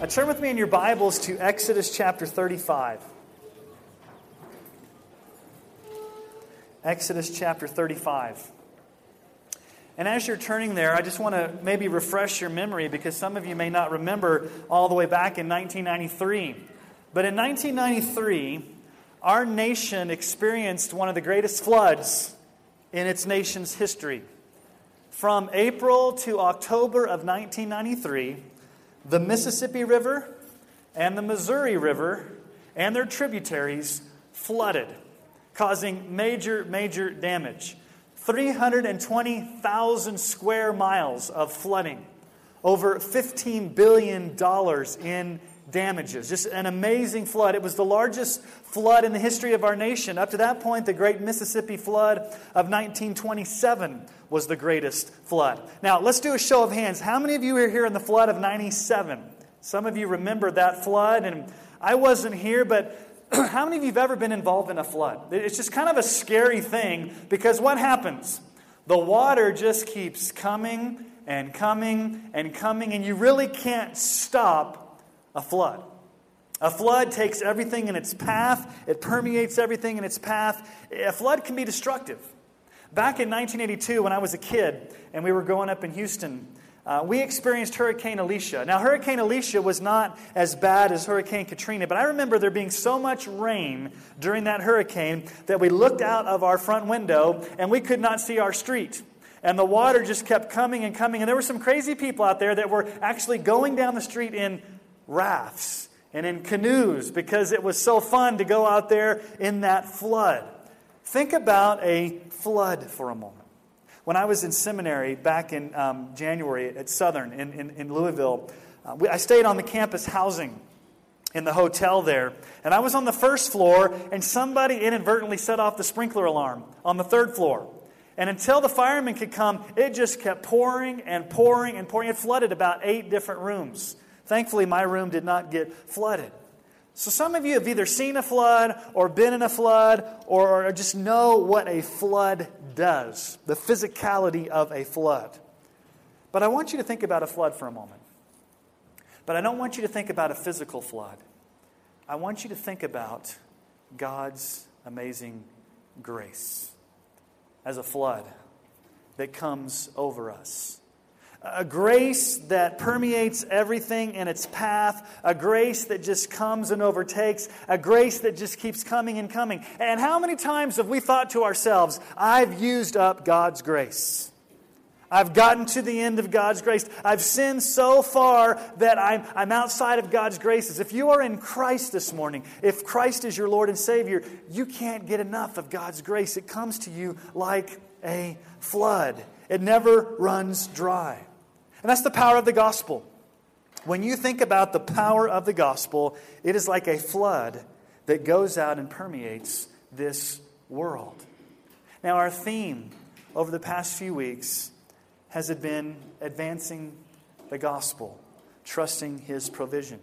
Uh, turn with me in your Bibles to Exodus chapter 35. Exodus chapter 35. And as you're turning there, I just want to maybe refresh your memory because some of you may not remember all the way back in 1993. But in 1993, our nation experienced one of the greatest floods in its nation's history. From April to October of 1993, the Mississippi River and the Missouri River and their tributaries flooded, causing major, major damage. 320,000 square miles of flooding, over $15 billion in damages. Just an amazing flood. It was the largest flood in the history of our nation. Up to that point, the Great Mississippi Flood of 1927 was the greatest flood. Now, let's do a show of hands. How many of you were here in the flood of 97? Some of you remember that flood, and I wasn't here, but how many of you have ever been involved in a flood? It's just kind of a scary thing because what happens? The water just keeps coming and coming and coming, and you really can't stop a flood. A flood takes everything in its path, it permeates everything in its path. A flood can be destructive. Back in 1982, when I was a kid and we were growing up in Houston, uh, we experienced Hurricane Alicia. Now, Hurricane Alicia was not as bad as Hurricane Katrina, but I remember there being so much rain during that hurricane that we looked out of our front window and we could not see our street. And the water just kept coming and coming. And there were some crazy people out there that were actually going down the street in rafts and in canoes because it was so fun to go out there in that flood. Think about a flood for a moment. When I was in seminary back in um, January at Southern in, in, in Louisville, uh, we, I stayed on the campus housing in the hotel there. And I was on the first floor, and somebody inadvertently set off the sprinkler alarm on the third floor. And until the firemen could come, it just kept pouring and pouring and pouring. It flooded about eight different rooms. Thankfully, my room did not get flooded. So, some of you have either seen a flood or been in a flood or, just know what a flood does, the physicality of a flood. But I want you to think about a flood for a moment. But I don't want you to think about a physical flood. I want you to think about God's amazing grace as a flood that comes over us a grace that permeates everything in its path, a grace that just comes and overtakes, a grace that just keeps coming and coming. And how many times have we thought to ourselves, I've used up God's grace? I've gotten to the end of God's grace. I've sinned so far that I'm, I'm outside of God's graces. If you are in Christ this morning, if Christ is your Lord and Savior, you can't get enough of God's grace. It comes to you like a flood, it never runs dry. And that's the power of the gospel. When you think about the power of the gospel, it is like a flood that goes out and permeates this world. Now, our theme over the past few weeks has been advancing the gospel, trusting his provision.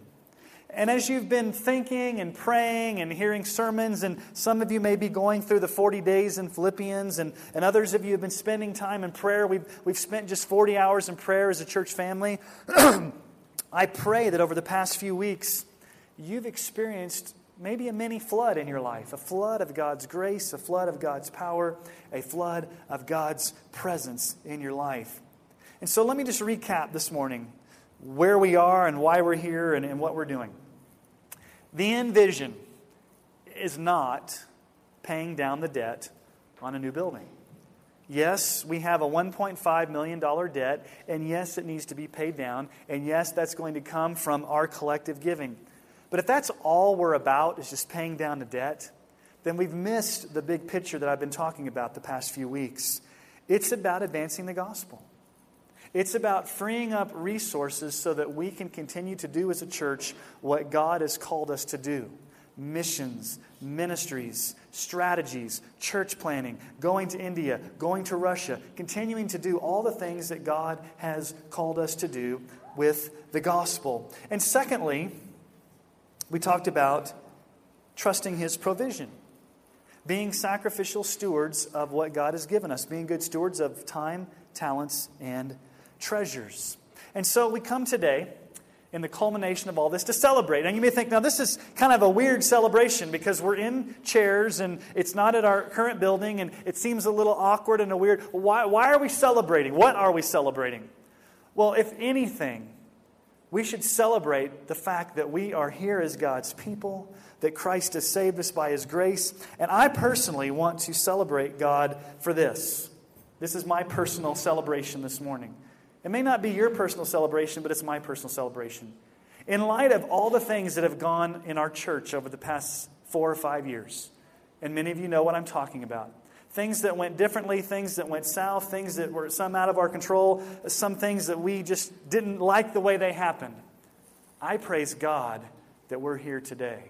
And as you've been thinking and praying and hearing sermons, and some of you may be going through the 40 days in Philippians, and, and others of you have been spending time in prayer. We've, we've spent just 40 hours in prayer as a church family. I pray that over the past few weeks, you've experienced maybe a mini flood in your life a flood of God's grace, a flood of God's power, a flood of God's presence in your life. And so let me just recap this morning where we are and why we're here and, and what we're doing. The end vision is not paying down the debt on a new building. Yes, we have a $1.5 million debt, and yes, it needs to be paid down, and yes, that's going to come from our collective giving. But if that's all we're about, is just paying down the debt, then we've missed the big picture that I've been talking about the past few weeks. It's about advancing the gospel. It's about freeing up resources so that we can continue to do as a church what God has called us to do missions, ministries, strategies, church planning, going to India, going to Russia, continuing to do all the things that God has called us to do with the gospel. And secondly, we talked about trusting His provision, being sacrificial stewards of what God has given us, being good stewards of time, talents, and treasures. And so we come today in the culmination of all this to celebrate. And you may think, now this is kind of a weird celebration because we're in chairs and it's not at our current building and it seems a little awkward and a weird. Why, why are we celebrating? What are we celebrating? Well, if anything, we should celebrate the fact that we are here as God's people, that Christ has saved us by his grace. And I personally want to celebrate God for this. This is my personal celebration this morning. It may not be your personal celebration, but it's my personal celebration. In light of all the things that have gone in our church over the past four or five years, and many of you know what I'm talking about. Things that went differently, things that went south, things that were some out of our control, some things that we just didn't like the way they happened. I praise God that we're here today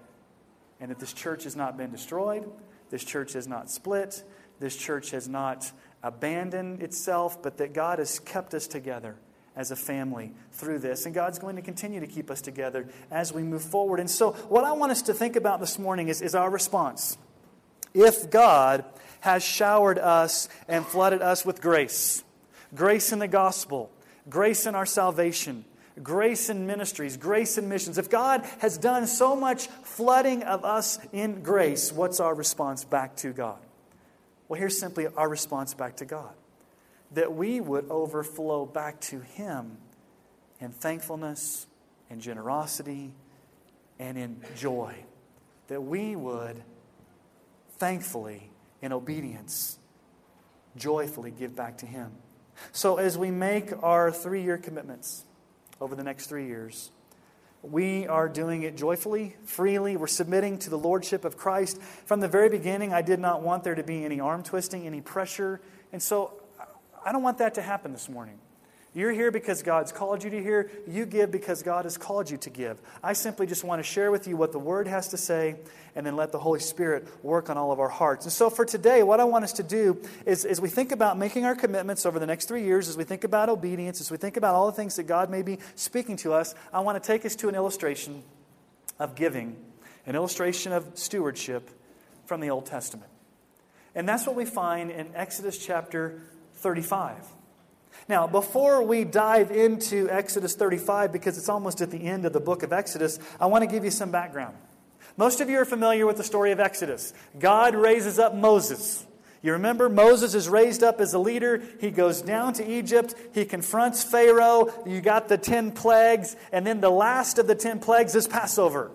and that this church has not been destroyed, this church has not split, this church has not abandoned itself, but that God has kept us together as a family through this. And God's going to continue to keep us together as we move forward. And so, what I want us to think about this morning is, is our response. If God has showered us and flooded us with grace, grace in the gospel, grace in our salvation, grace in ministries, grace in missions, if God has done so much flooding of us in grace, what's our response back to God? Well, here's simply our response back to God that we would overflow back to Him in thankfulness and generosity and in joy. That we would thankfully, in obedience, joyfully give back to Him. So, as we make our three year commitments over the next three years, we are doing it joyfully, freely. We're submitting to the Lordship of Christ. From the very beginning, I did not want there to be any arm twisting, any pressure. And so I don't want that to happen this morning. You're here because God's called you to hear. You give because God has called you to give. I simply just want to share with you what the Word has to say and then let the Holy Spirit work on all of our hearts. And so for today, what I want us to do is as we think about making our commitments over the next three years, as we think about obedience, as we think about all the things that God may be speaking to us, I want to take us to an illustration of giving, an illustration of stewardship from the Old Testament. And that's what we find in Exodus chapter 35. Now, before we dive into Exodus 35, because it's almost at the end of the book of Exodus, I want to give you some background. Most of you are familiar with the story of Exodus. God raises up Moses. You remember, Moses is raised up as a leader. He goes down to Egypt. He confronts Pharaoh. You got the 10 plagues. And then the last of the 10 plagues is Passover.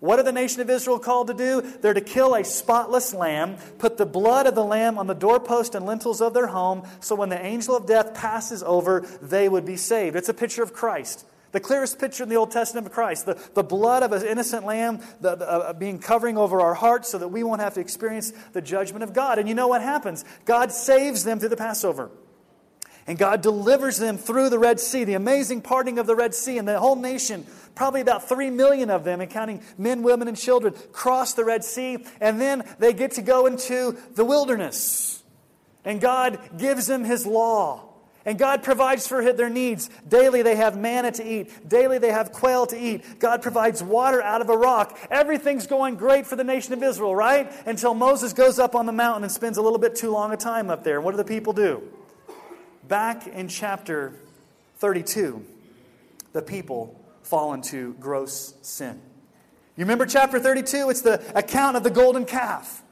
What are the nation of Israel called to do? They're to kill a spotless lamb, put the blood of the lamb on the doorpost and lintels of their home, so when the angel of death passes over, they would be saved. It's a picture of Christ. The clearest picture in the Old Testament of Christ. The, the blood of an innocent lamb the, the, uh, being covering over our hearts so that we won't have to experience the judgment of God. And you know what happens? God saves them through the Passover. And God delivers them through the Red Sea, the amazing parting of the Red Sea, and the whole nation, probably about three million of them, and counting men, women, and children, cross the Red Sea, and then they get to go into the wilderness. And God gives them His law. And God provides for their needs. Daily they have manna to eat. Daily they have quail to eat. God provides water out of a rock. Everything's going great for the nation of Israel, right? Until Moses goes up on the mountain and spends a little bit too long a time up there. And what do the people do? Back in chapter 32, the people fall into gross sin. You remember chapter 32? It's the account of the golden calf.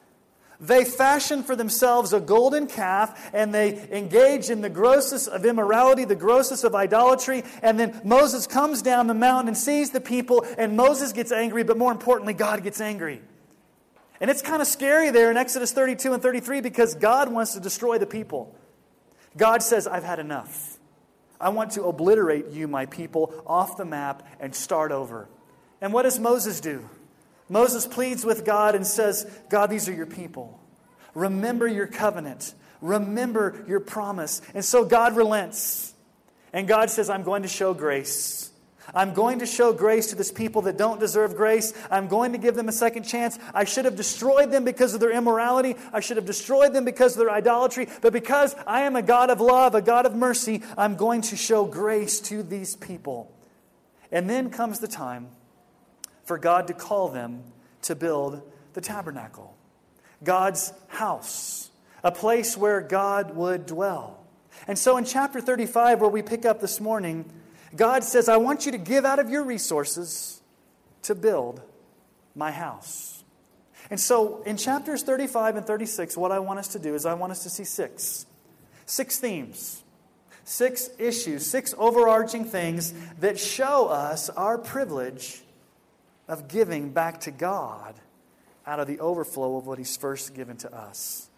They fashion for themselves a golden calf and they engage in the grossest of immorality, the grossest of idolatry. And then Moses comes down the mountain and sees the people, and Moses gets angry, but more importantly, God gets angry. And it's kind of scary there in Exodus 32 and 33 because God wants to destroy the people. God says, I've had enough. I want to obliterate you, my people, off the map and start over. And what does Moses do? Moses pleads with God and says, God, these are your people. Remember your covenant. Remember your promise. And so God relents. And God says, I'm going to show grace. I'm going to show grace to this people that don't deserve grace. I'm going to give them a second chance. I should have destroyed them because of their immorality. I should have destroyed them because of their idolatry. But because I am a God of love, a God of mercy, I'm going to show grace to these people. And then comes the time for God to call them to build the tabernacle, God's house, a place where God would dwell. And so in chapter 35, where we pick up this morning, God says, I want you to give out of your resources to build my house. And so in chapters 35 and 36, what I want us to do is I want us to see six. Six themes, six issues, six overarching things that show us our privilege of giving back to God out of the overflow of what He's first given to us.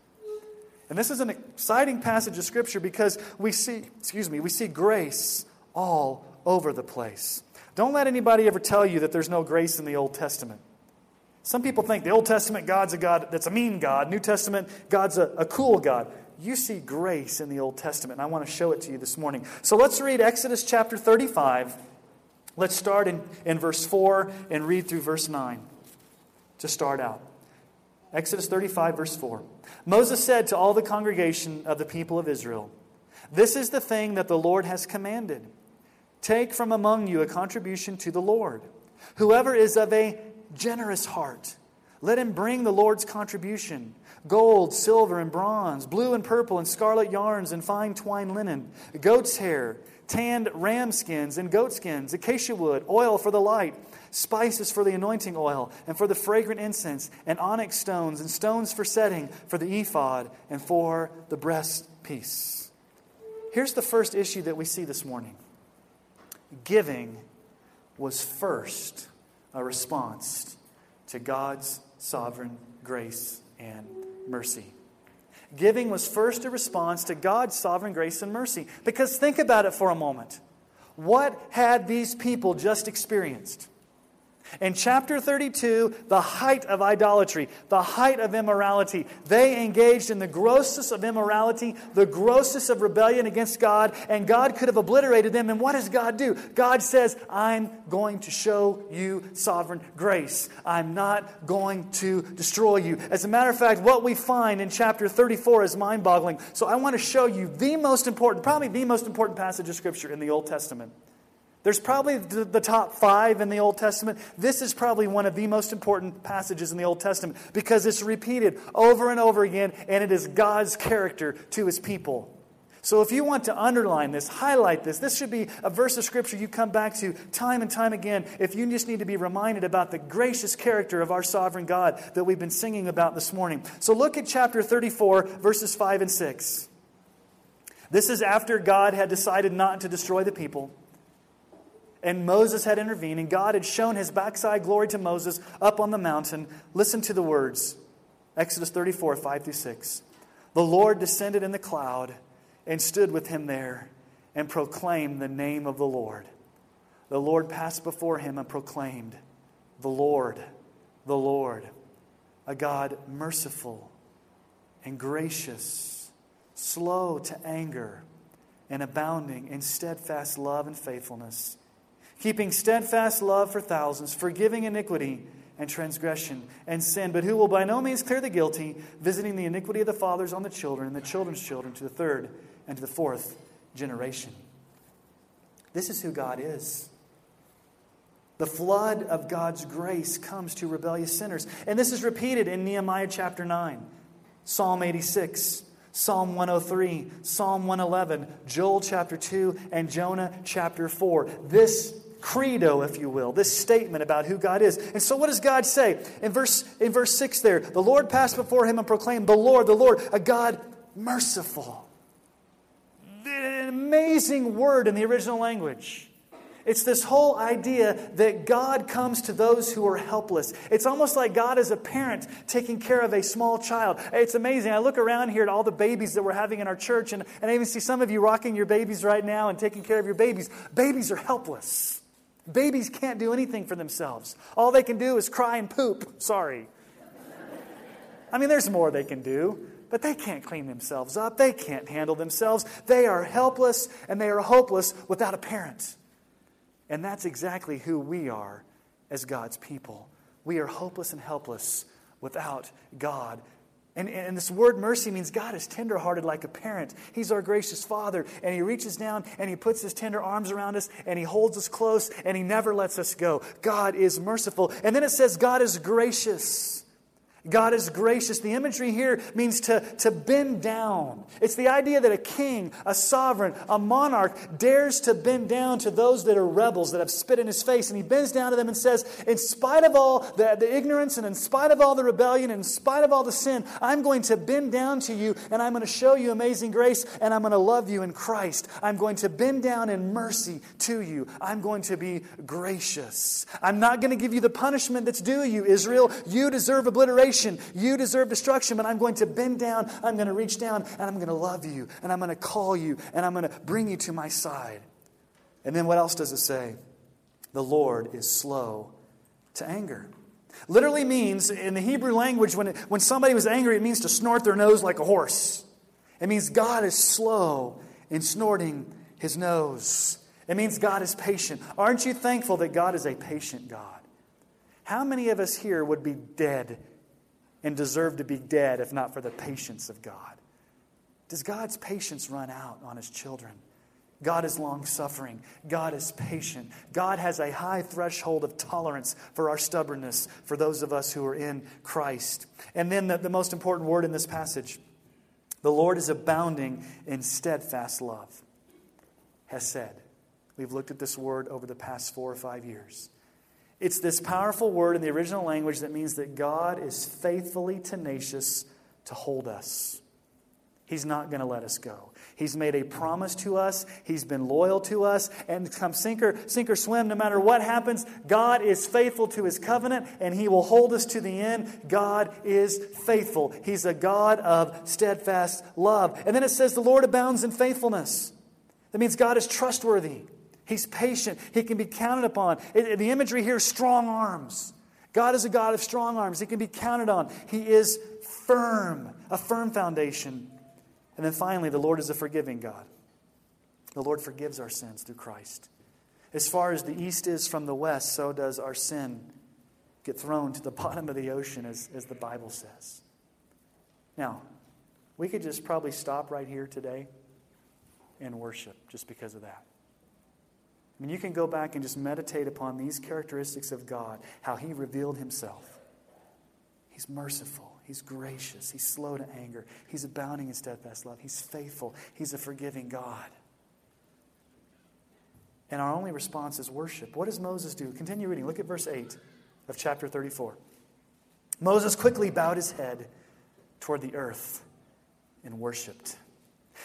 And this is an exciting passage of Scripture because we see, excuse me, we see grace all over the place. Don't let anybody ever tell you that there's no grace in the Old Testament. Some people think the Old Testament God's a God that's a mean God. New Testament, God's a, a cool God. You see grace in the Old Testament, and I want to show it to you this morning. So let's read Exodus chapter 35. Let's start in, in verse 4 and read through verse 9 to start out. Exodus 35, verse 4. Moses said to all the congregation of the people of Israel, This is the thing that the Lord has commanded. Take from among you a contribution to the Lord. Whoever is of a generous heart, let him bring the Lord's contribution gold, silver, and bronze, blue and purple, and scarlet yarns, and fine twine linen, goat's hair, tanned ram skins and goat skins, acacia wood, oil for the light, spices for the anointing oil, and for the fragrant incense, and onyx stones, and stones for setting, for the ephod, and for the breastpiece. Here's the first issue that we see this morning giving was first a response to God's sovereign grace and mercy. Giving was first a response to God's sovereign grace and mercy. Because think about it for a moment. What had these people just experienced? In chapter 32, the height of idolatry, the height of immorality. They engaged in the grossest of immorality, the grossest of rebellion against God, and God could have obliterated them. And what does God do? God says, I'm going to show you sovereign grace. I'm not going to destroy you. As a matter of fact, what we find in chapter 34 is mind boggling. So I want to show you the most important, probably the most important passage of Scripture in the Old Testament. There's probably the top five in the Old Testament. This is probably one of the most important passages in the Old Testament because it's repeated over and over again, and it is God's character to his people. So if you want to underline this, highlight this, this should be a verse of Scripture you come back to time and time again if you just need to be reminded about the gracious character of our sovereign God that we've been singing about this morning. So look at chapter 34, verses 5 and 6. This is after God had decided not to destroy the people. And Moses had intervened, and God had shown his backside glory to Moses up on the mountain. Listen to the words Exodus 34, 5 through 6. The Lord descended in the cloud and stood with him there and proclaimed the name of the Lord. The Lord passed before him and proclaimed, The Lord, the Lord, a God merciful and gracious, slow to anger, and abounding in steadfast love and faithfulness keeping steadfast love for thousands, forgiving iniquity and transgression and sin, but who will by no means clear the guilty, visiting the iniquity of the fathers on the children and the children's children to the third and to the fourth generation. This is who God is. The flood of God's grace comes to rebellious sinners. And this is repeated in Nehemiah chapter 9, Psalm 86, Psalm 103, Psalm 111, Joel chapter 2, and Jonah chapter 4. This credo, if you will, this statement about who God is. And so, what does God say? In verse, in verse 6 there, the Lord passed before him and proclaimed, The Lord, the Lord, a God merciful. An amazing word in the original language. It's this whole idea that God comes to those who are helpless. It's almost like God is a parent taking care of a small child. It's amazing. I look around here at all the babies that we're having in our church, and, and I even see some of you rocking your babies right now and taking care of your babies. Babies are helpless. Babies can't do anything for themselves. All they can do is cry and poop. Sorry. I mean, there's more they can do, but they can't clean themselves up. They can't handle themselves. They are helpless and they are hopeless without a parent. And that's exactly who we are as God's people. We are hopeless and helpless without God. And, and this word mercy means God is tenderhearted like a parent. He's our gracious Father, and He reaches down and He puts His tender arms around us, and He holds us close, and He never lets us go. God is merciful. And then it says, God is gracious. God is gracious. The imagery here means to, to bend down. It's the idea that a king, a sovereign, a monarch dares to bend down to those that are rebels, that have spit in his face. And he bends down to them and says, In spite of all the, the ignorance and in spite of all the rebellion, and in spite of all the sin, I'm going to bend down to you and I'm going to show you amazing grace and I'm going to love you in Christ. I'm going to bend down in mercy to you. I'm going to be gracious. I'm not going to give you the punishment that's due you, Israel. You deserve obliteration you deserve destruction, but I'm going to bend down, I'm going to reach down, and I'm going to love you, and I'm going to call you, and I'm going to bring you to my side. And then what else does it say? The Lord is slow to anger. Literally means, in the Hebrew language, when, it, when somebody was angry, it means to snort their nose like a horse. It means God is slow in snorting his nose. It means God is patient. Aren't you thankful that God is a patient God? How many of us here would be dead and deserve to be dead if not for the patience of God. Does God's patience run out on his children? God is long suffering. God is patient. God has a high threshold of tolerance for our stubbornness, for those of us who are in Christ. And then the, the most important word in this passage the Lord is abounding in steadfast love. Hesed. We've looked at this word over the past four or five years. It's this powerful word in the original language that means that God is faithfully tenacious to hold us. He's not going to let us go. He's made a promise to us. He's been loyal to us. And come sink or, sink or swim, no matter what happens, God is faithful to his covenant and he will hold us to the end. God is faithful. He's a God of steadfast love. And then it says the Lord abounds in faithfulness. That means God is trustworthy. He's patient. He can be counted upon. It, the imagery here is strong arms. God is a God of strong arms. He can be counted on. He is firm, a firm foundation. And then finally, the Lord is a forgiving God. The Lord forgives our sins through Christ. As far as the east is from the west, so does our sin get thrown to the bottom of the ocean, as, as the Bible says. Now, we could just probably stop right here today and worship just because of that. I mean, you can go back and just meditate upon these characteristics of God, how He revealed Himself. He's merciful. He's gracious. He's slow to anger. He's abounding in steadfast love. He's faithful. He's a forgiving God. And our only response is worship. What does Moses do? Continue reading. Look at verse 8 of chapter 34. Moses quickly bowed his head toward the earth and worshiped.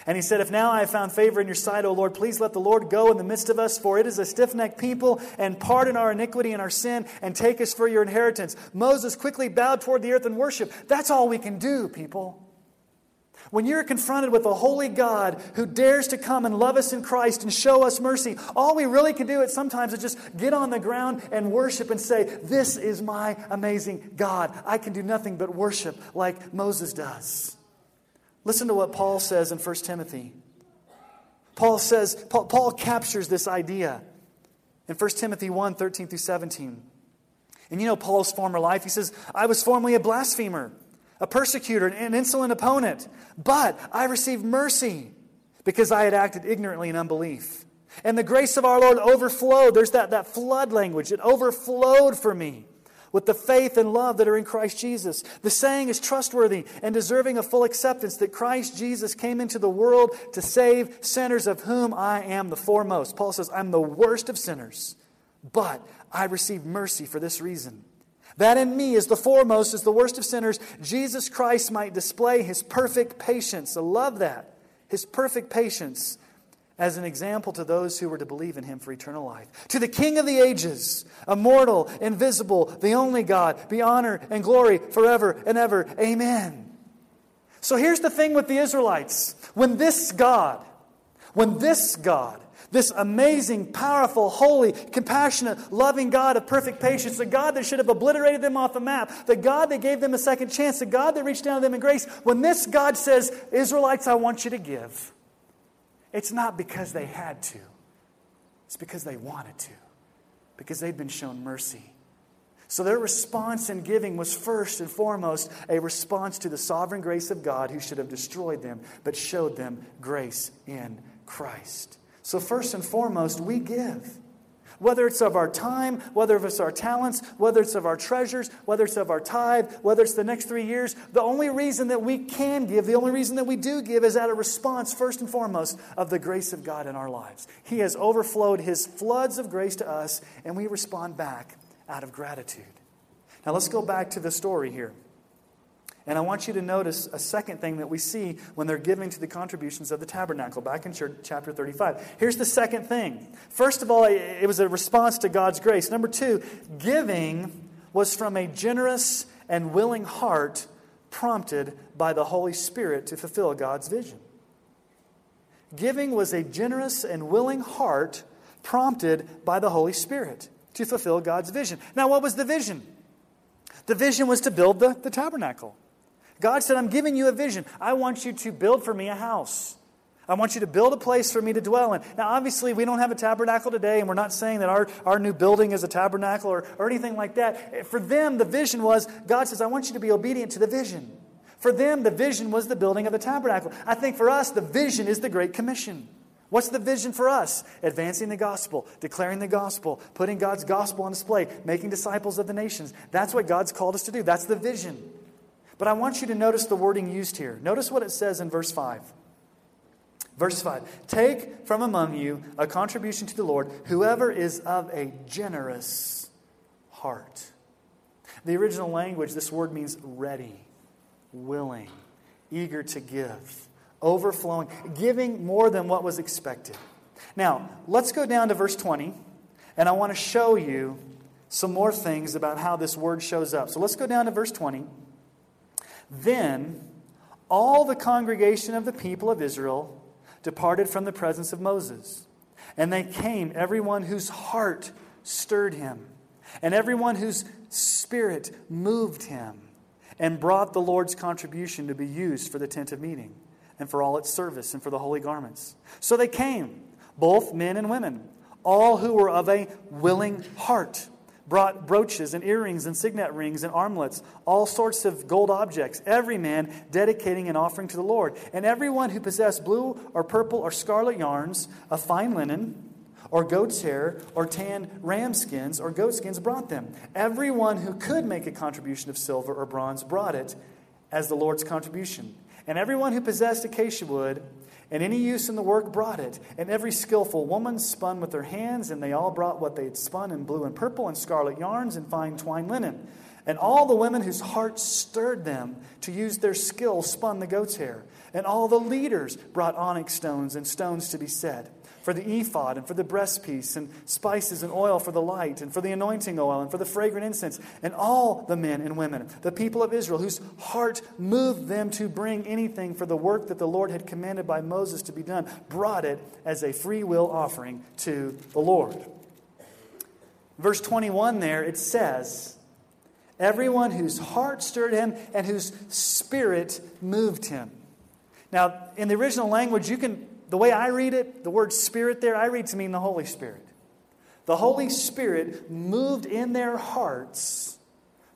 And he said, If now I have found favor in your sight, O Lord, please let the Lord go in the midst of us, for it is a stiff necked people, and pardon our iniquity and our sin, and take us for your inheritance. Moses quickly bowed toward the earth and worshiped. That's all we can do, people. When you're confronted with a holy God who dares to come and love us in Christ and show us mercy, all we really can do it sometimes is just get on the ground and worship and say, This is my amazing God. I can do nothing but worship like Moses does. Listen to what Paul says in 1 Timothy. Paul says, Paul, Paul captures this idea in 1 Timothy 1 13 through 17. And you know Paul's former life. He says, I was formerly a blasphemer, a persecutor, an insolent opponent, but I received mercy because I had acted ignorantly in unbelief. And the grace of our Lord overflowed. There's that, that flood language. It overflowed for me with the faith and love that are in Christ Jesus. The saying is trustworthy and deserving of full acceptance that Christ Jesus came into the world to save sinners, of whom I am the foremost. Paul says, I'm the worst of sinners, but I received mercy for this reason. That in me is the foremost, is the worst of sinners, Jesus Christ might display his perfect patience. I love that. His perfect patience as an example to those who were to believe in him for eternal life. To the King of the ages, immortal, invisible, the only God, be honor and glory forever and ever. Amen. So here's the thing with the Israelites. When this God, when this God, this amazing, powerful, holy, compassionate, loving God of perfect patience, the God that should have obliterated them off the map, the God that gave them a second chance, the God that reached down to them in grace, when this God says, Israelites, I want you to give, it's not because they had to, it's because they wanted to. because they'd been shown mercy. So their response in giving was first and foremost a response to the sovereign grace of God who should have destroyed them, but showed them grace in Christ. So, first and foremost, we give. Whether it's of our time, whether it's our talents, whether it's of our treasures, whether it's of our tithe, whether it's the next three years, the only reason that we can give, the only reason that we do give is out of response, first and foremost, of the grace of God in our lives. He has overflowed His floods of grace to us, and we respond back out of gratitude. Now let's go back to the story here. And I want you to notice a second thing that we see when they're giving to the contributions of the tabernacle, back in chapter 35. Here's the second thing. First of all, it was a response to God's grace. Number two, giving was from a generous and willing heart prompted by the Holy Spirit to fulfill God's vision. Giving was a generous and willing heart prompted by the Holy Spirit to fulfill God's vision. Now, what was the vision? The vision was to build the, the tabernacle. God said, I'm giving you a vision. I want you to build for me a house. I want you to build a place for me to dwell in. Now, obviously, we don't have a tabernacle today, and we're not saying that our, our new building is a tabernacle or, or anything like that. For them, the vision was God says, I want you to be obedient to the vision. For them, the vision was the building of the tabernacle. I think for us, the vision is the Great Commission. What's the vision for us? Advancing the gospel, declaring the gospel, putting God's gospel on display, making disciples of the nations. That's what God's called us to do. That's the vision. But I want you to notice the wording used here. Notice what it says in verse 5. Verse 5 Take from among you a contribution to the Lord, whoever is of a generous heart. The original language, this word means ready, willing, eager to give overflowing, giving more than what was expected. Now, let's go down to verse 20, and I want to show you some more things about how this word shows up. So let's go down to verse 20. Then all the congregation of the people of Israel departed from the presence of Moses. And they came, everyone whose heart stirred him, and everyone whose spirit moved him, and brought the Lord's contribution to be used for the tent of meeting and for all its service and for the holy garments. So they came, both men and women, all who were of a willing heart, brought brooches and earrings and signet rings and armlets, all sorts of gold objects, every man dedicating an offering to the Lord. And everyone who possessed blue or purple or scarlet yarns of fine linen, or goat's hair, or tan ram skins, or goat skins brought them. Everyone who could make a contribution of silver or bronze brought it as the Lord's contribution. And everyone who possessed acacia wood and any use in the work brought it. And every skillful woman spun with their hands, and they all brought what they had spun in blue and purple and scarlet yarns and fine twined linen. And all the women whose hearts stirred them to use their skill spun the goat's hair. And all the leaders brought onyx stones and stones to be set for the ephod and for the breastpiece, and spices and oil for the light, and for the anointing oil, and for the fragrant incense, and all the men and women, the people of Israel, whose heart moved them to bring anything for the work that the Lord had commanded by Moses to be done, brought it as a free will offering to the Lord. Verse 21 there, it says, Everyone whose heart stirred him and whose spirit moved him. Now, in the original language, you can the way I read it, the word spirit there, I read to mean the Holy Spirit. The Holy Spirit moved in their hearts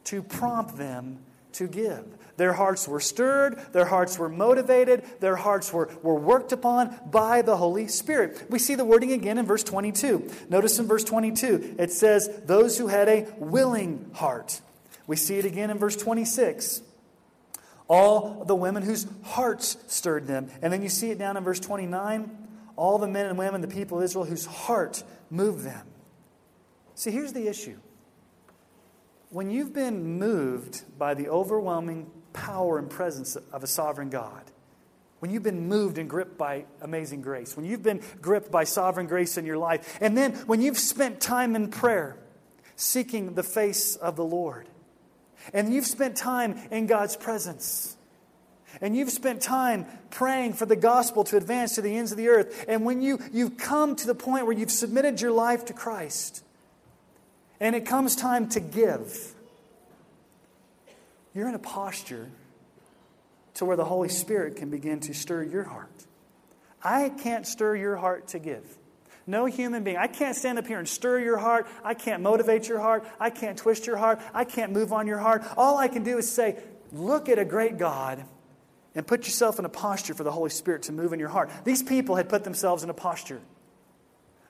to prompt them to give. Their hearts were stirred, their hearts were motivated, their hearts were, were worked upon by the Holy Spirit. We see the wording again in verse 22. Notice in verse 22, it says, Those who had a willing heart. We see it again in verse 26 all the women whose hearts stirred them. And then you see it down in verse 29 all the men and women, the people of Israel, whose heart moved them. See, here's the issue. When you've been moved by the overwhelming power and presence of a sovereign God, when you've been moved and gripped by amazing grace, when you've been gripped by sovereign grace in your life, and then when you've spent time in prayer seeking the face of the Lord, and you've spent time in God's presence. And you've spent time praying for the gospel to advance to the ends of the earth. And when you, you've come to the point where you've submitted your life to Christ, and it comes time to give, you're in a posture to where the Holy Spirit can begin to stir your heart. I can't stir your heart to give. No human being. I can't stand up here and stir your heart. I can't motivate your heart. I can't twist your heart. I can't move on your heart. All I can do is say, look at a great God and put yourself in a posture for the Holy Spirit to move in your heart. These people had put themselves in a posture.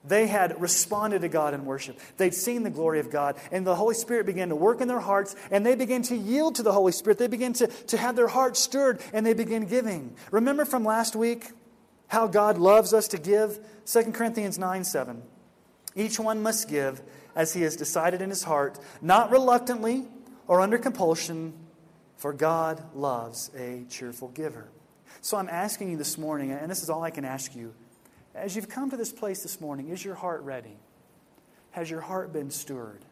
They had responded to God in worship. They'd seen the glory of God, and the Holy Spirit began to work in their hearts, and they began to yield to the Holy Spirit. They began to, to have their hearts stirred, and they began giving. Remember from last week how God loves us to give? 2 Corinthians 9 7. Each one must give as he has decided in his heart, not reluctantly or under compulsion, for God loves a cheerful giver. So I'm asking you this morning, and this is all I can ask you as you've come to this place this morning, is your heart ready? Has your heart been stirred?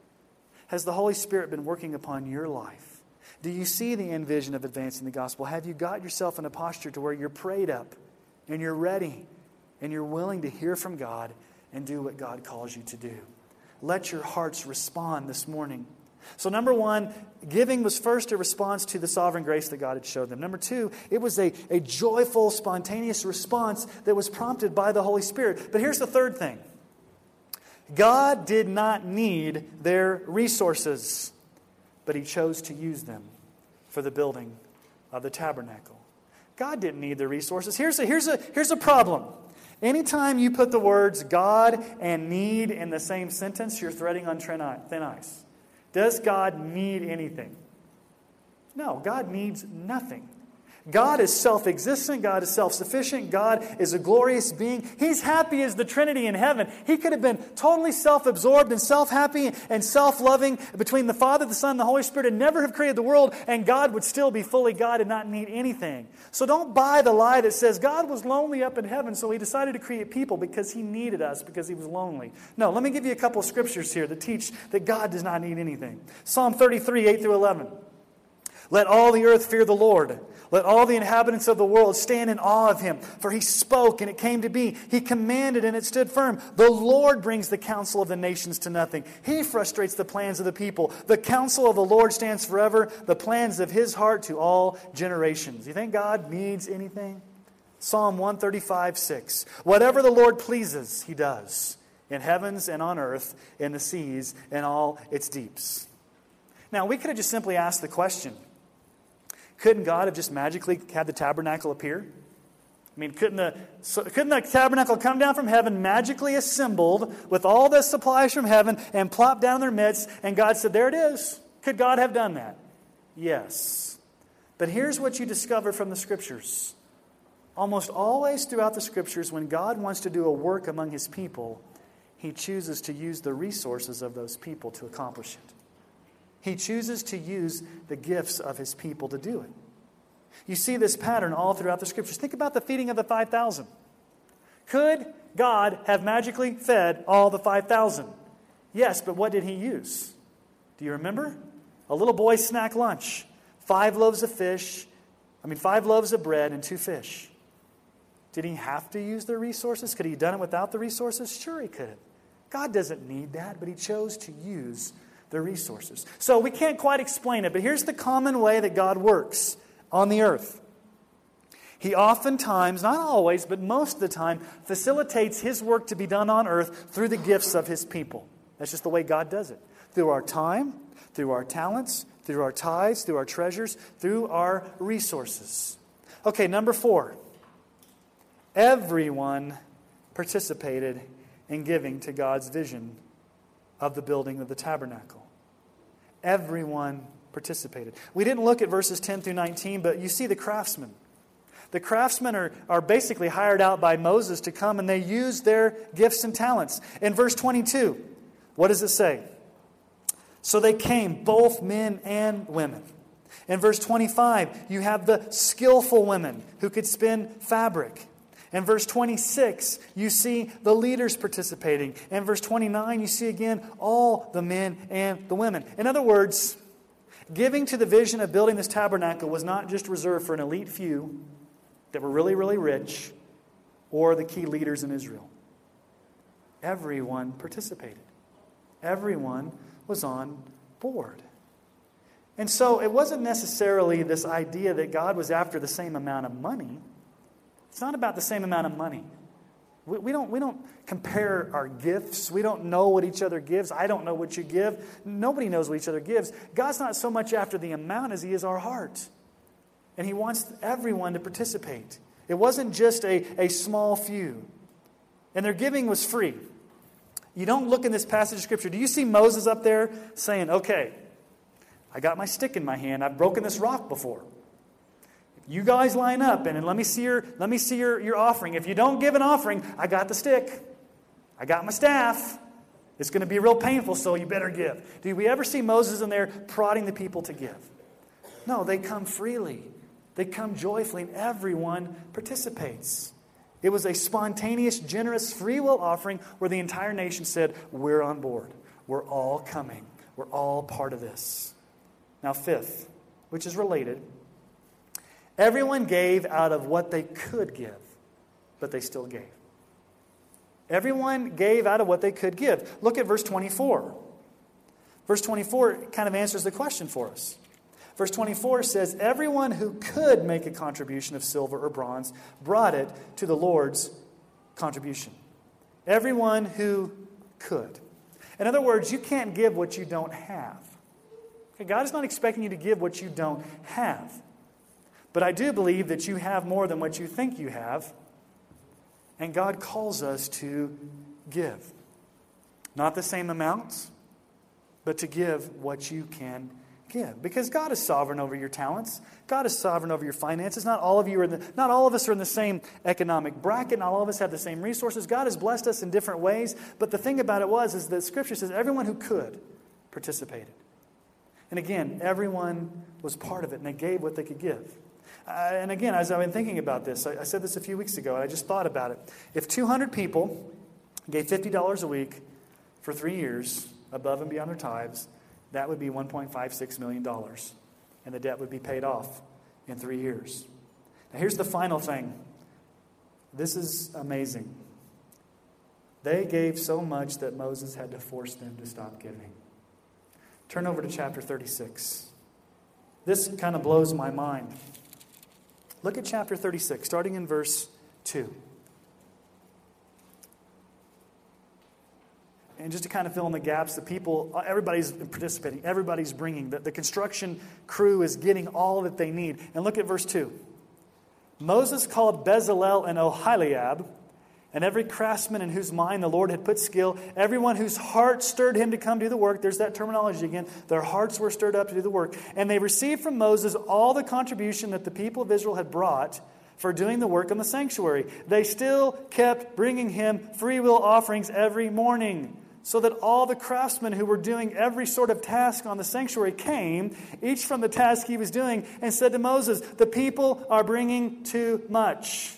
Has the Holy Spirit been working upon your life? Do you see the end vision of advancing the gospel? Have you got yourself in a posture to where you're prayed up and you're ready and you're willing to hear from God and do what God calls you to do? Let your hearts respond this morning. So, number one, giving was first a response to the sovereign grace that God had showed them. Number two, it was a, a joyful, spontaneous response that was prompted by the Holy Spirit. But here's the third thing God did not need their resources, but He chose to use them for the building of the tabernacle. God didn't need the resources. Here's a, here's a, here's a problem. Anytime you put the words God and need in the same sentence, you're threading on thin ice. Does God need anything? No, God needs nothing. God is self existent. God is self sufficient. God is a glorious being. He's happy as the Trinity in heaven. He could have been totally self absorbed and self happy and self loving between the Father, the Son, and the Holy Spirit and never have created the world, and God would still be fully God and not need anything. So don't buy the lie that says God was lonely up in heaven, so he decided to create people because he needed us, because he was lonely. No, let me give you a couple of scriptures here that teach that God does not need anything. Psalm 33, 8 through 11. Let all the earth fear the Lord. Let all the inhabitants of the world stand in awe of him. For he spoke and it came to be. He commanded and it stood firm. The Lord brings the counsel of the nations to nothing. He frustrates the plans of the people. The counsel of the Lord stands forever, the plans of his heart to all generations. You think God needs anything? Psalm 135 6. Whatever the Lord pleases, he does, in heavens and on earth, in the seas and all its deeps. Now, we could have just simply asked the question couldn't God have just magically had the tabernacle appear? I mean, couldn't the, couldn't the tabernacle come down from heaven, magically assembled with all the supplies from heaven, and plop down in their midst? And God said, There it is. Could God have done that? Yes. But here's what you discover from the scriptures. Almost always throughout the scriptures, when God wants to do a work among his people, he chooses to use the resources of those people to accomplish it. He chooses to use the gifts of his people to do it. You see this pattern all throughout the scriptures. Think about the feeding of the 5,000. Could God have magically fed all the 5,000? Yes, but what did he use? Do you remember? A little boy's snack lunch. Five loaves of fish, I mean, five loaves of bread and two fish. Did he have to use the resources? Could he have done it without the resources? Sure, he could. God doesn't need that, but he chose to use resources. So we can't quite explain it, but here's the common way that God works on the earth. He oftentimes, not always, but most of the time, facilitates His work to be done on earth through the gifts of His people. That's just the way God does it. Through our time, through our talents, through our tithes, through our treasures, through our resources. Okay, number four. Everyone participated in giving to God's vision of the building of the tabernacle. Everyone participated. We didn't look at verses 10 through 19, but you see the craftsmen. The craftsmen are, are basically hired out by Moses to come and they use their gifts and talents. In verse 22, what does it say? So they came, both men and women. In verse 25, you have the skillful women who could spin fabric. In verse 26, you see the leaders participating. In verse 29, you see again all the men and the women. In other words, giving to the vision of building this tabernacle was not just reserved for an elite few that were really, really rich or the key leaders in Israel. Everyone participated, everyone was on board. And so it wasn't necessarily this idea that God was after the same amount of money. It's not about the same amount of money. We, we, don't, we don't compare our gifts. We don't know what each other gives. I don't know what you give. Nobody knows what each other gives. God's not so much after the amount as He is our heart. And He wants everyone to participate. It wasn't just a, a small few. And their giving was free. You don't look in this passage of Scripture. Do you see Moses up there saying, Okay, I got my stick in my hand. I've broken this rock before. You guys line up and, and let me see, your, let me see your, your offering. If you don't give an offering, I got the stick. I got my staff. It's going to be real painful, so you better give. Do we ever see Moses in there prodding the people to give? No, they come freely. They come joyfully, and everyone participates. It was a spontaneous, generous, free will offering where the entire nation said, We're on board. We're all coming. We're all part of this. Now, fifth, which is related, Everyone gave out of what they could give, but they still gave. Everyone gave out of what they could give. Look at verse 24. Verse 24 kind of answers the question for us. Verse 24 says, Everyone who could make a contribution of silver or bronze brought it to the Lord's contribution. Everyone who could. In other words, you can't give what you don't have. God is not expecting you to give what you don't have. But I do believe that you have more than what you think you have. And God calls us to give. Not the same amounts, but to give what you can give. Because God is sovereign over your talents. God is sovereign over your finances. Not all of you are the, not all of us are in the same economic bracket. Not all of us have the same resources. God has blessed us in different ways. But the thing about it was is that Scripture says everyone who could participated. And again, everyone was part of it, and they gave what they could give. Uh, and again, as I've been thinking about this, I, I said this a few weeks ago, and I just thought about it. If 200 people gave $50 a week for three years, above and beyond their tithes, that would be $1.56 million. And the debt would be paid off in three years. Now, here's the final thing this is amazing. They gave so much that Moses had to force them to stop giving. Turn over to chapter 36. This kind of blows my mind. Look at chapter 36, starting in verse 2. And just to kind of fill in the gaps, the people, uh, everybody's participating, everybody's bringing. The, the construction crew is getting all that they need. And look at verse 2. Moses called Bezalel and Oholiab and every craftsman in whose mind the Lord had put skill, everyone whose heart stirred him to come do the work, there's that terminology again, their hearts were stirred up to do the work. And they received from Moses all the contribution that the people of Israel had brought for doing the work in the sanctuary. They still kept bringing him free will offerings every morning. So that all the craftsmen who were doing every sort of task on the sanctuary came, each from the task he was doing, and said to Moses, The people are bringing too much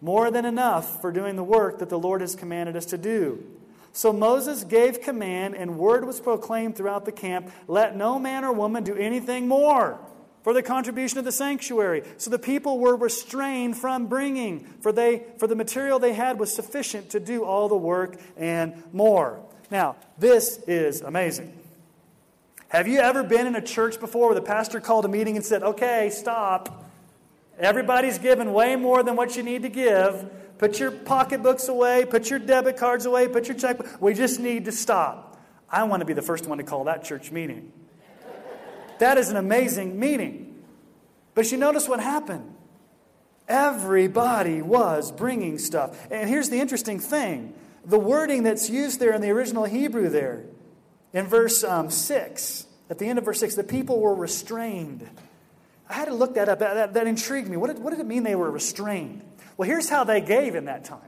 more than enough for doing the work that the Lord has commanded us to do. So Moses gave command, and word was proclaimed throughout the camp let no man or woman do anything more for the contribution of the sanctuary. So the people were restrained from bringing, for, they, for the material they had was sufficient to do all the work and more. Now, this is amazing. Have you ever been in a church before where the pastor called a meeting and said, okay, stop? Everybody's given way more than what you need to give. Put your pocketbooks away, put your debit cards away, put your checkbook. We just need to stop. I want to be the first one to call that church meeting. That is an amazing meeting. But you notice what happened. Everybody was bringing stuff. And here's the interesting thing the wording that's used there in the original Hebrew, there, in verse um, 6, at the end of verse 6, the people were restrained. I had to look that up. That, that intrigued me. What did, what did it mean they were restrained? Well, here's how they gave in that time.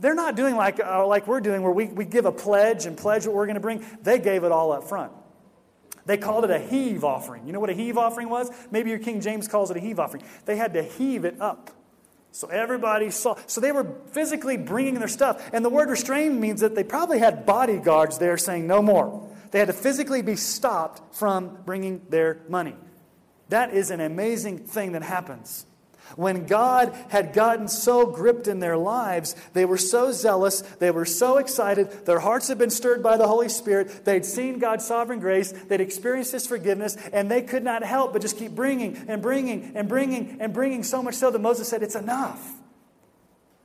They're not doing like, uh, like we're doing, where we, we give a pledge and pledge what we're going to bring. They gave it all up front. They called it a heave offering. You know what a heave offering was? Maybe your King James calls it a heave offering. They had to heave it up. So everybody saw. So they were physically bringing their stuff. And the word restrained means that they probably had bodyguards there saying no more. They had to physically be stopped from bringing their money. That is an amazing thing that happens. When God had gotten so gripped in their lives, they were so zealous, they were so excited, their hearts had been stirred by the Holy Spirit, they'd seen God's sovereign grace, they'd experienced His forgiveness, and they could not help but just keep bringing and bringing and bringing and bringing so much so that Moses said, It's enough.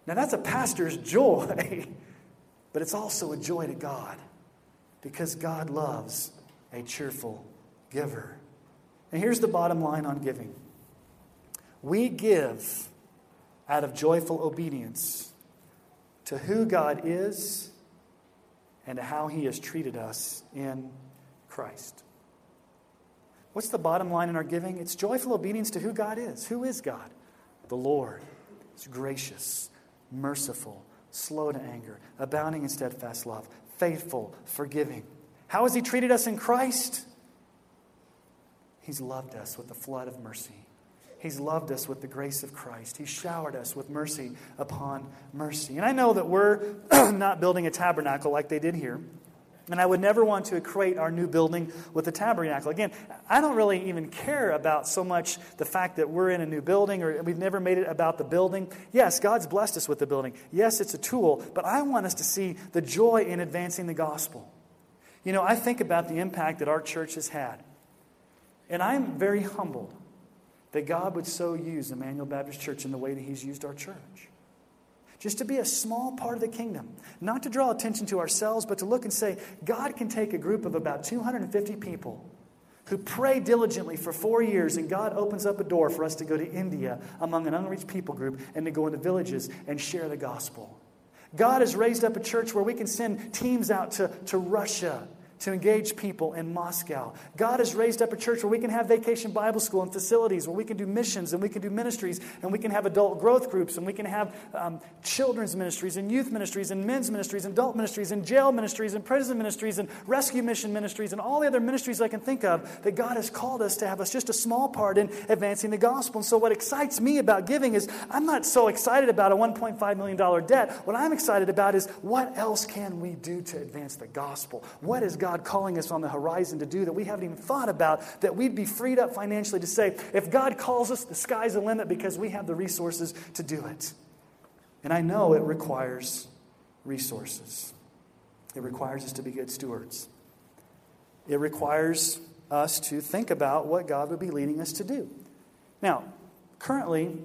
Now, that's a pastor's joy, but it's also a joy to God because God loves a cheerful giver. And here's the bottom line on giving we give out of joyful obedience to who God is and to how he has treated us in Christ. What's the bottom line in our giving? It's joyful obedience to who God is. Who is God? The Lord. He's gracious, merciful, slow to anger, abounding in steadfast love, faithful, forgiving. How has He treated us in Christ? He's loved us with the flood of mercy. He's loved us with the grace of Christ. He's showered us with mercy upon mercy. And I know that we're not building a tabernacle like they did here. And I would never want to equate our new building with a tabernacle. Again, I don't really even care about so much the fact that we're in a new building or we've never made it about the building. Yes, God's blessed us with the building. Yes, it's a tool, but I want us to see the joy in advancing the gospel. You know, I think about the impact that our church has had. And I'm very humbled that God would so use Emmanuel Baptist Church in the way that He's used our church. Just to be a small part of the kingdom, not to draw attention to ourselves, but to look and say, God can take a group of about 250 people who pray diligently for four years, and God opens up a door for us to go to India among an unreached people group and to go into villages and share the gospel. God has raised up a church where we can send teams out to, to Russia to engage people in Moscow. God has raised up a church where we can have vacation Bible school and facilities, where we can do missions and we can do ministries and we can have adult growth groups and we can have um, children's ministries and youth ministries and men's ministries and adult ministries and jail ministries and prison ministries and rescue mission ministries and all the other ministries I can think of that God has called us to have us just a small part in advancing the gospel. And so, what excites me about giving is I'm not so excited about a $1.5 million debt. What I'm excited about is what else can we do to advance the gospel? What is God? God calling us on the horizon to do that we haven't even thought about, that we'd be freed up financially to say, if God calls us, the sky's the limit because we have the resources to do it. And I know it requires resources, it requires us to be good stewards. It requires us to think about what God would be leading us to do. Now, currently,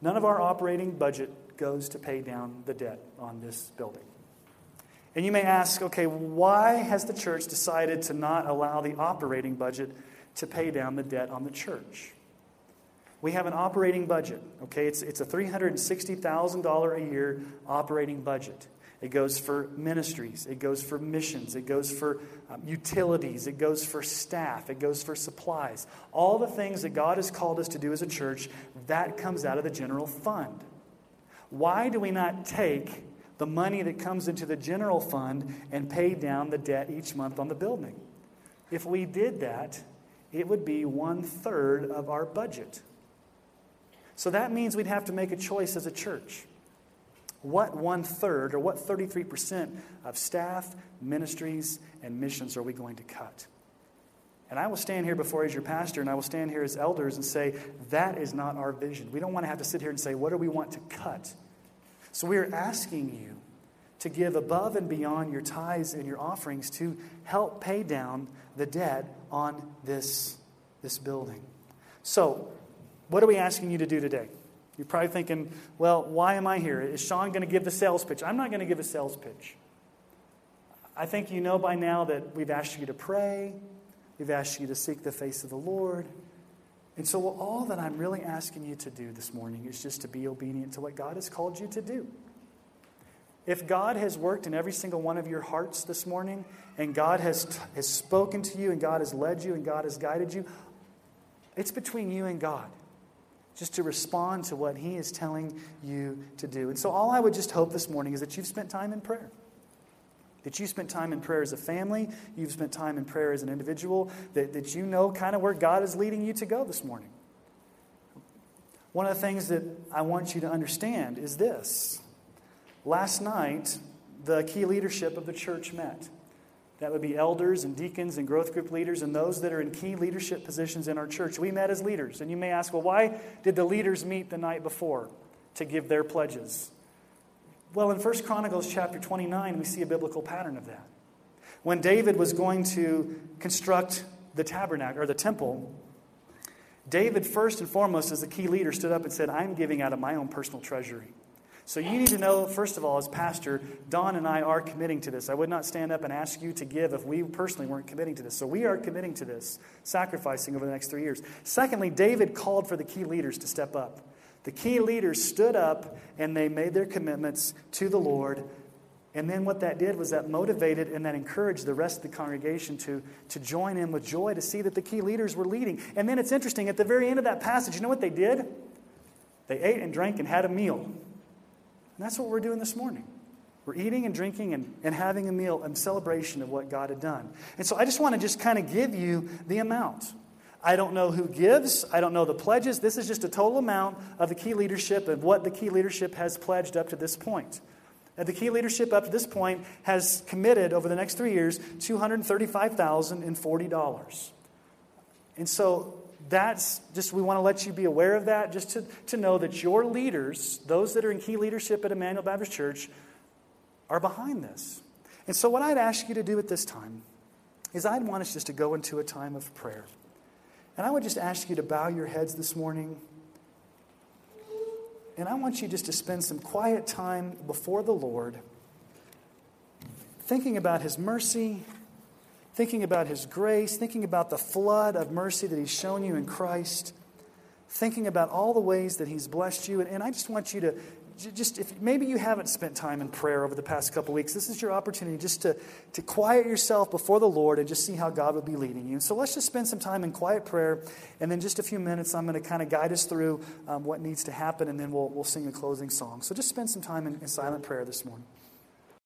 none of our operating budget goes to pay down the debt on this building. And you may ask, okay, why has the church decided to not allow the operating budget to pay down the debt on the church? We have an operating budget, okay? It's, it's a $360,000 a year operating budget. It goes for ministries, it goes for missions, it goes for um, utilities, it goes for staff, it goes for supplies. All the things that God has called us to do as a church, that comes out of the general fund. Why do we not take the money that comes into the general fund and pay down the debt each month on the building. If we did that, it would be one third of our budget. So that means we'd have to make a choice as a church. What one third or what 33% of staff, ministries, and missions are we going to cut? And I will stand here before as your pastor, and I will stand here as elders and say, that is not our vision. We don't want to have to sit here and say, what do we want to cut? So we are asking you to give above and beyond your tithes and your offerings to help pay down the debt on this, this building. So, what are we asking you to do today? You're probably thinking, well, why am I here? Is Sean going to give the sales pitch? I'm not going to give a sales pitch. I think you know by now that we've asked you to pray, we've asked you to seek the face of the Lord. And so, all that I'm really asking you to do this morning is just to be obedient to what God has called you to do. If God has worked in every single one of your hearts this morning, and God has, has spoken to you, and God has led you, and God has guided you, it's between you and God just to respond to what He is telling you to do. And so, all I would just hope this morning is that you've spent time in prayer. That you spent time in prayer as a family, you've spent time in prayer as an individual, that, that you know kind of where God is leading you to go this morning. One of the things that I want you to understand is this. Last night, the key leadership of the church met. That would be elders and deacons and growth group leaders and those that are in key leadership positions in our church. We met as leaders. And you may ask, well, why did the leaders meet the night before to give their pledges? Well, in 1 Chronicles chapter 29, we see a biblical pattern of that. When David was going to construct the tabernacle or the temple, David, first and foremost, as the key leader, stood up and said, I'm giving out of my own personal treasury. So you need to know, first of all, as pastor, Don and I are committing to this. I would not stand up and ask you to give if we personally weren't committing to this. So we are committing to this, sacrificing over the next three years. Secondly, David called for the key leaders to step up. The key leaders stood up and they made their commitments to the Lord. And then what that did was that motivated and that encouraged the rest of the congregation to, to join in with joy to see that the key leaders were leading. And then it's interesting, at the very end of that passage, you know what they did? They ate and drank and had a meal. And that's what we're doing this morning. We're eating and drinking and, and having a meal in celebration of what God had done. And so I just want to just kind of give you the amount. I don't know who gives. I don't know the pledges. This is just a total amount of the key leadership and what the key leadership has pledged up to this point. The key leadership up to this point has committed over the next three years $235,040. And so that's just, we want to let you be aware of that, just to, to know that your leaders, those that are in key leadership at Emmanuel Baptist Church, are behind this. And so, what I'd ask you to do at this time is I'd want us just to go into a time of prayer. And I would just ask you to bow your heads this morning. And I want you just to spend some quiet time before the Lord, thinking about His mercy thinking about His grace, thinking about the flood of mercy that He's shown you in Christ, thinking about all the ways that He's blessed you. And, and I just want you to just if maybe you haven't spent time in prayer over the past couple weeks this is your opportunity just to, to quiet yourself before the lord and just see how god would be leading you. So let's just spend some time in quiet prayer and then just a few minutes i'm going to kind of guide us through um, what needs to happen and then we'll, we'll sing a closing song. So just spend some time in, in silent prayer this morning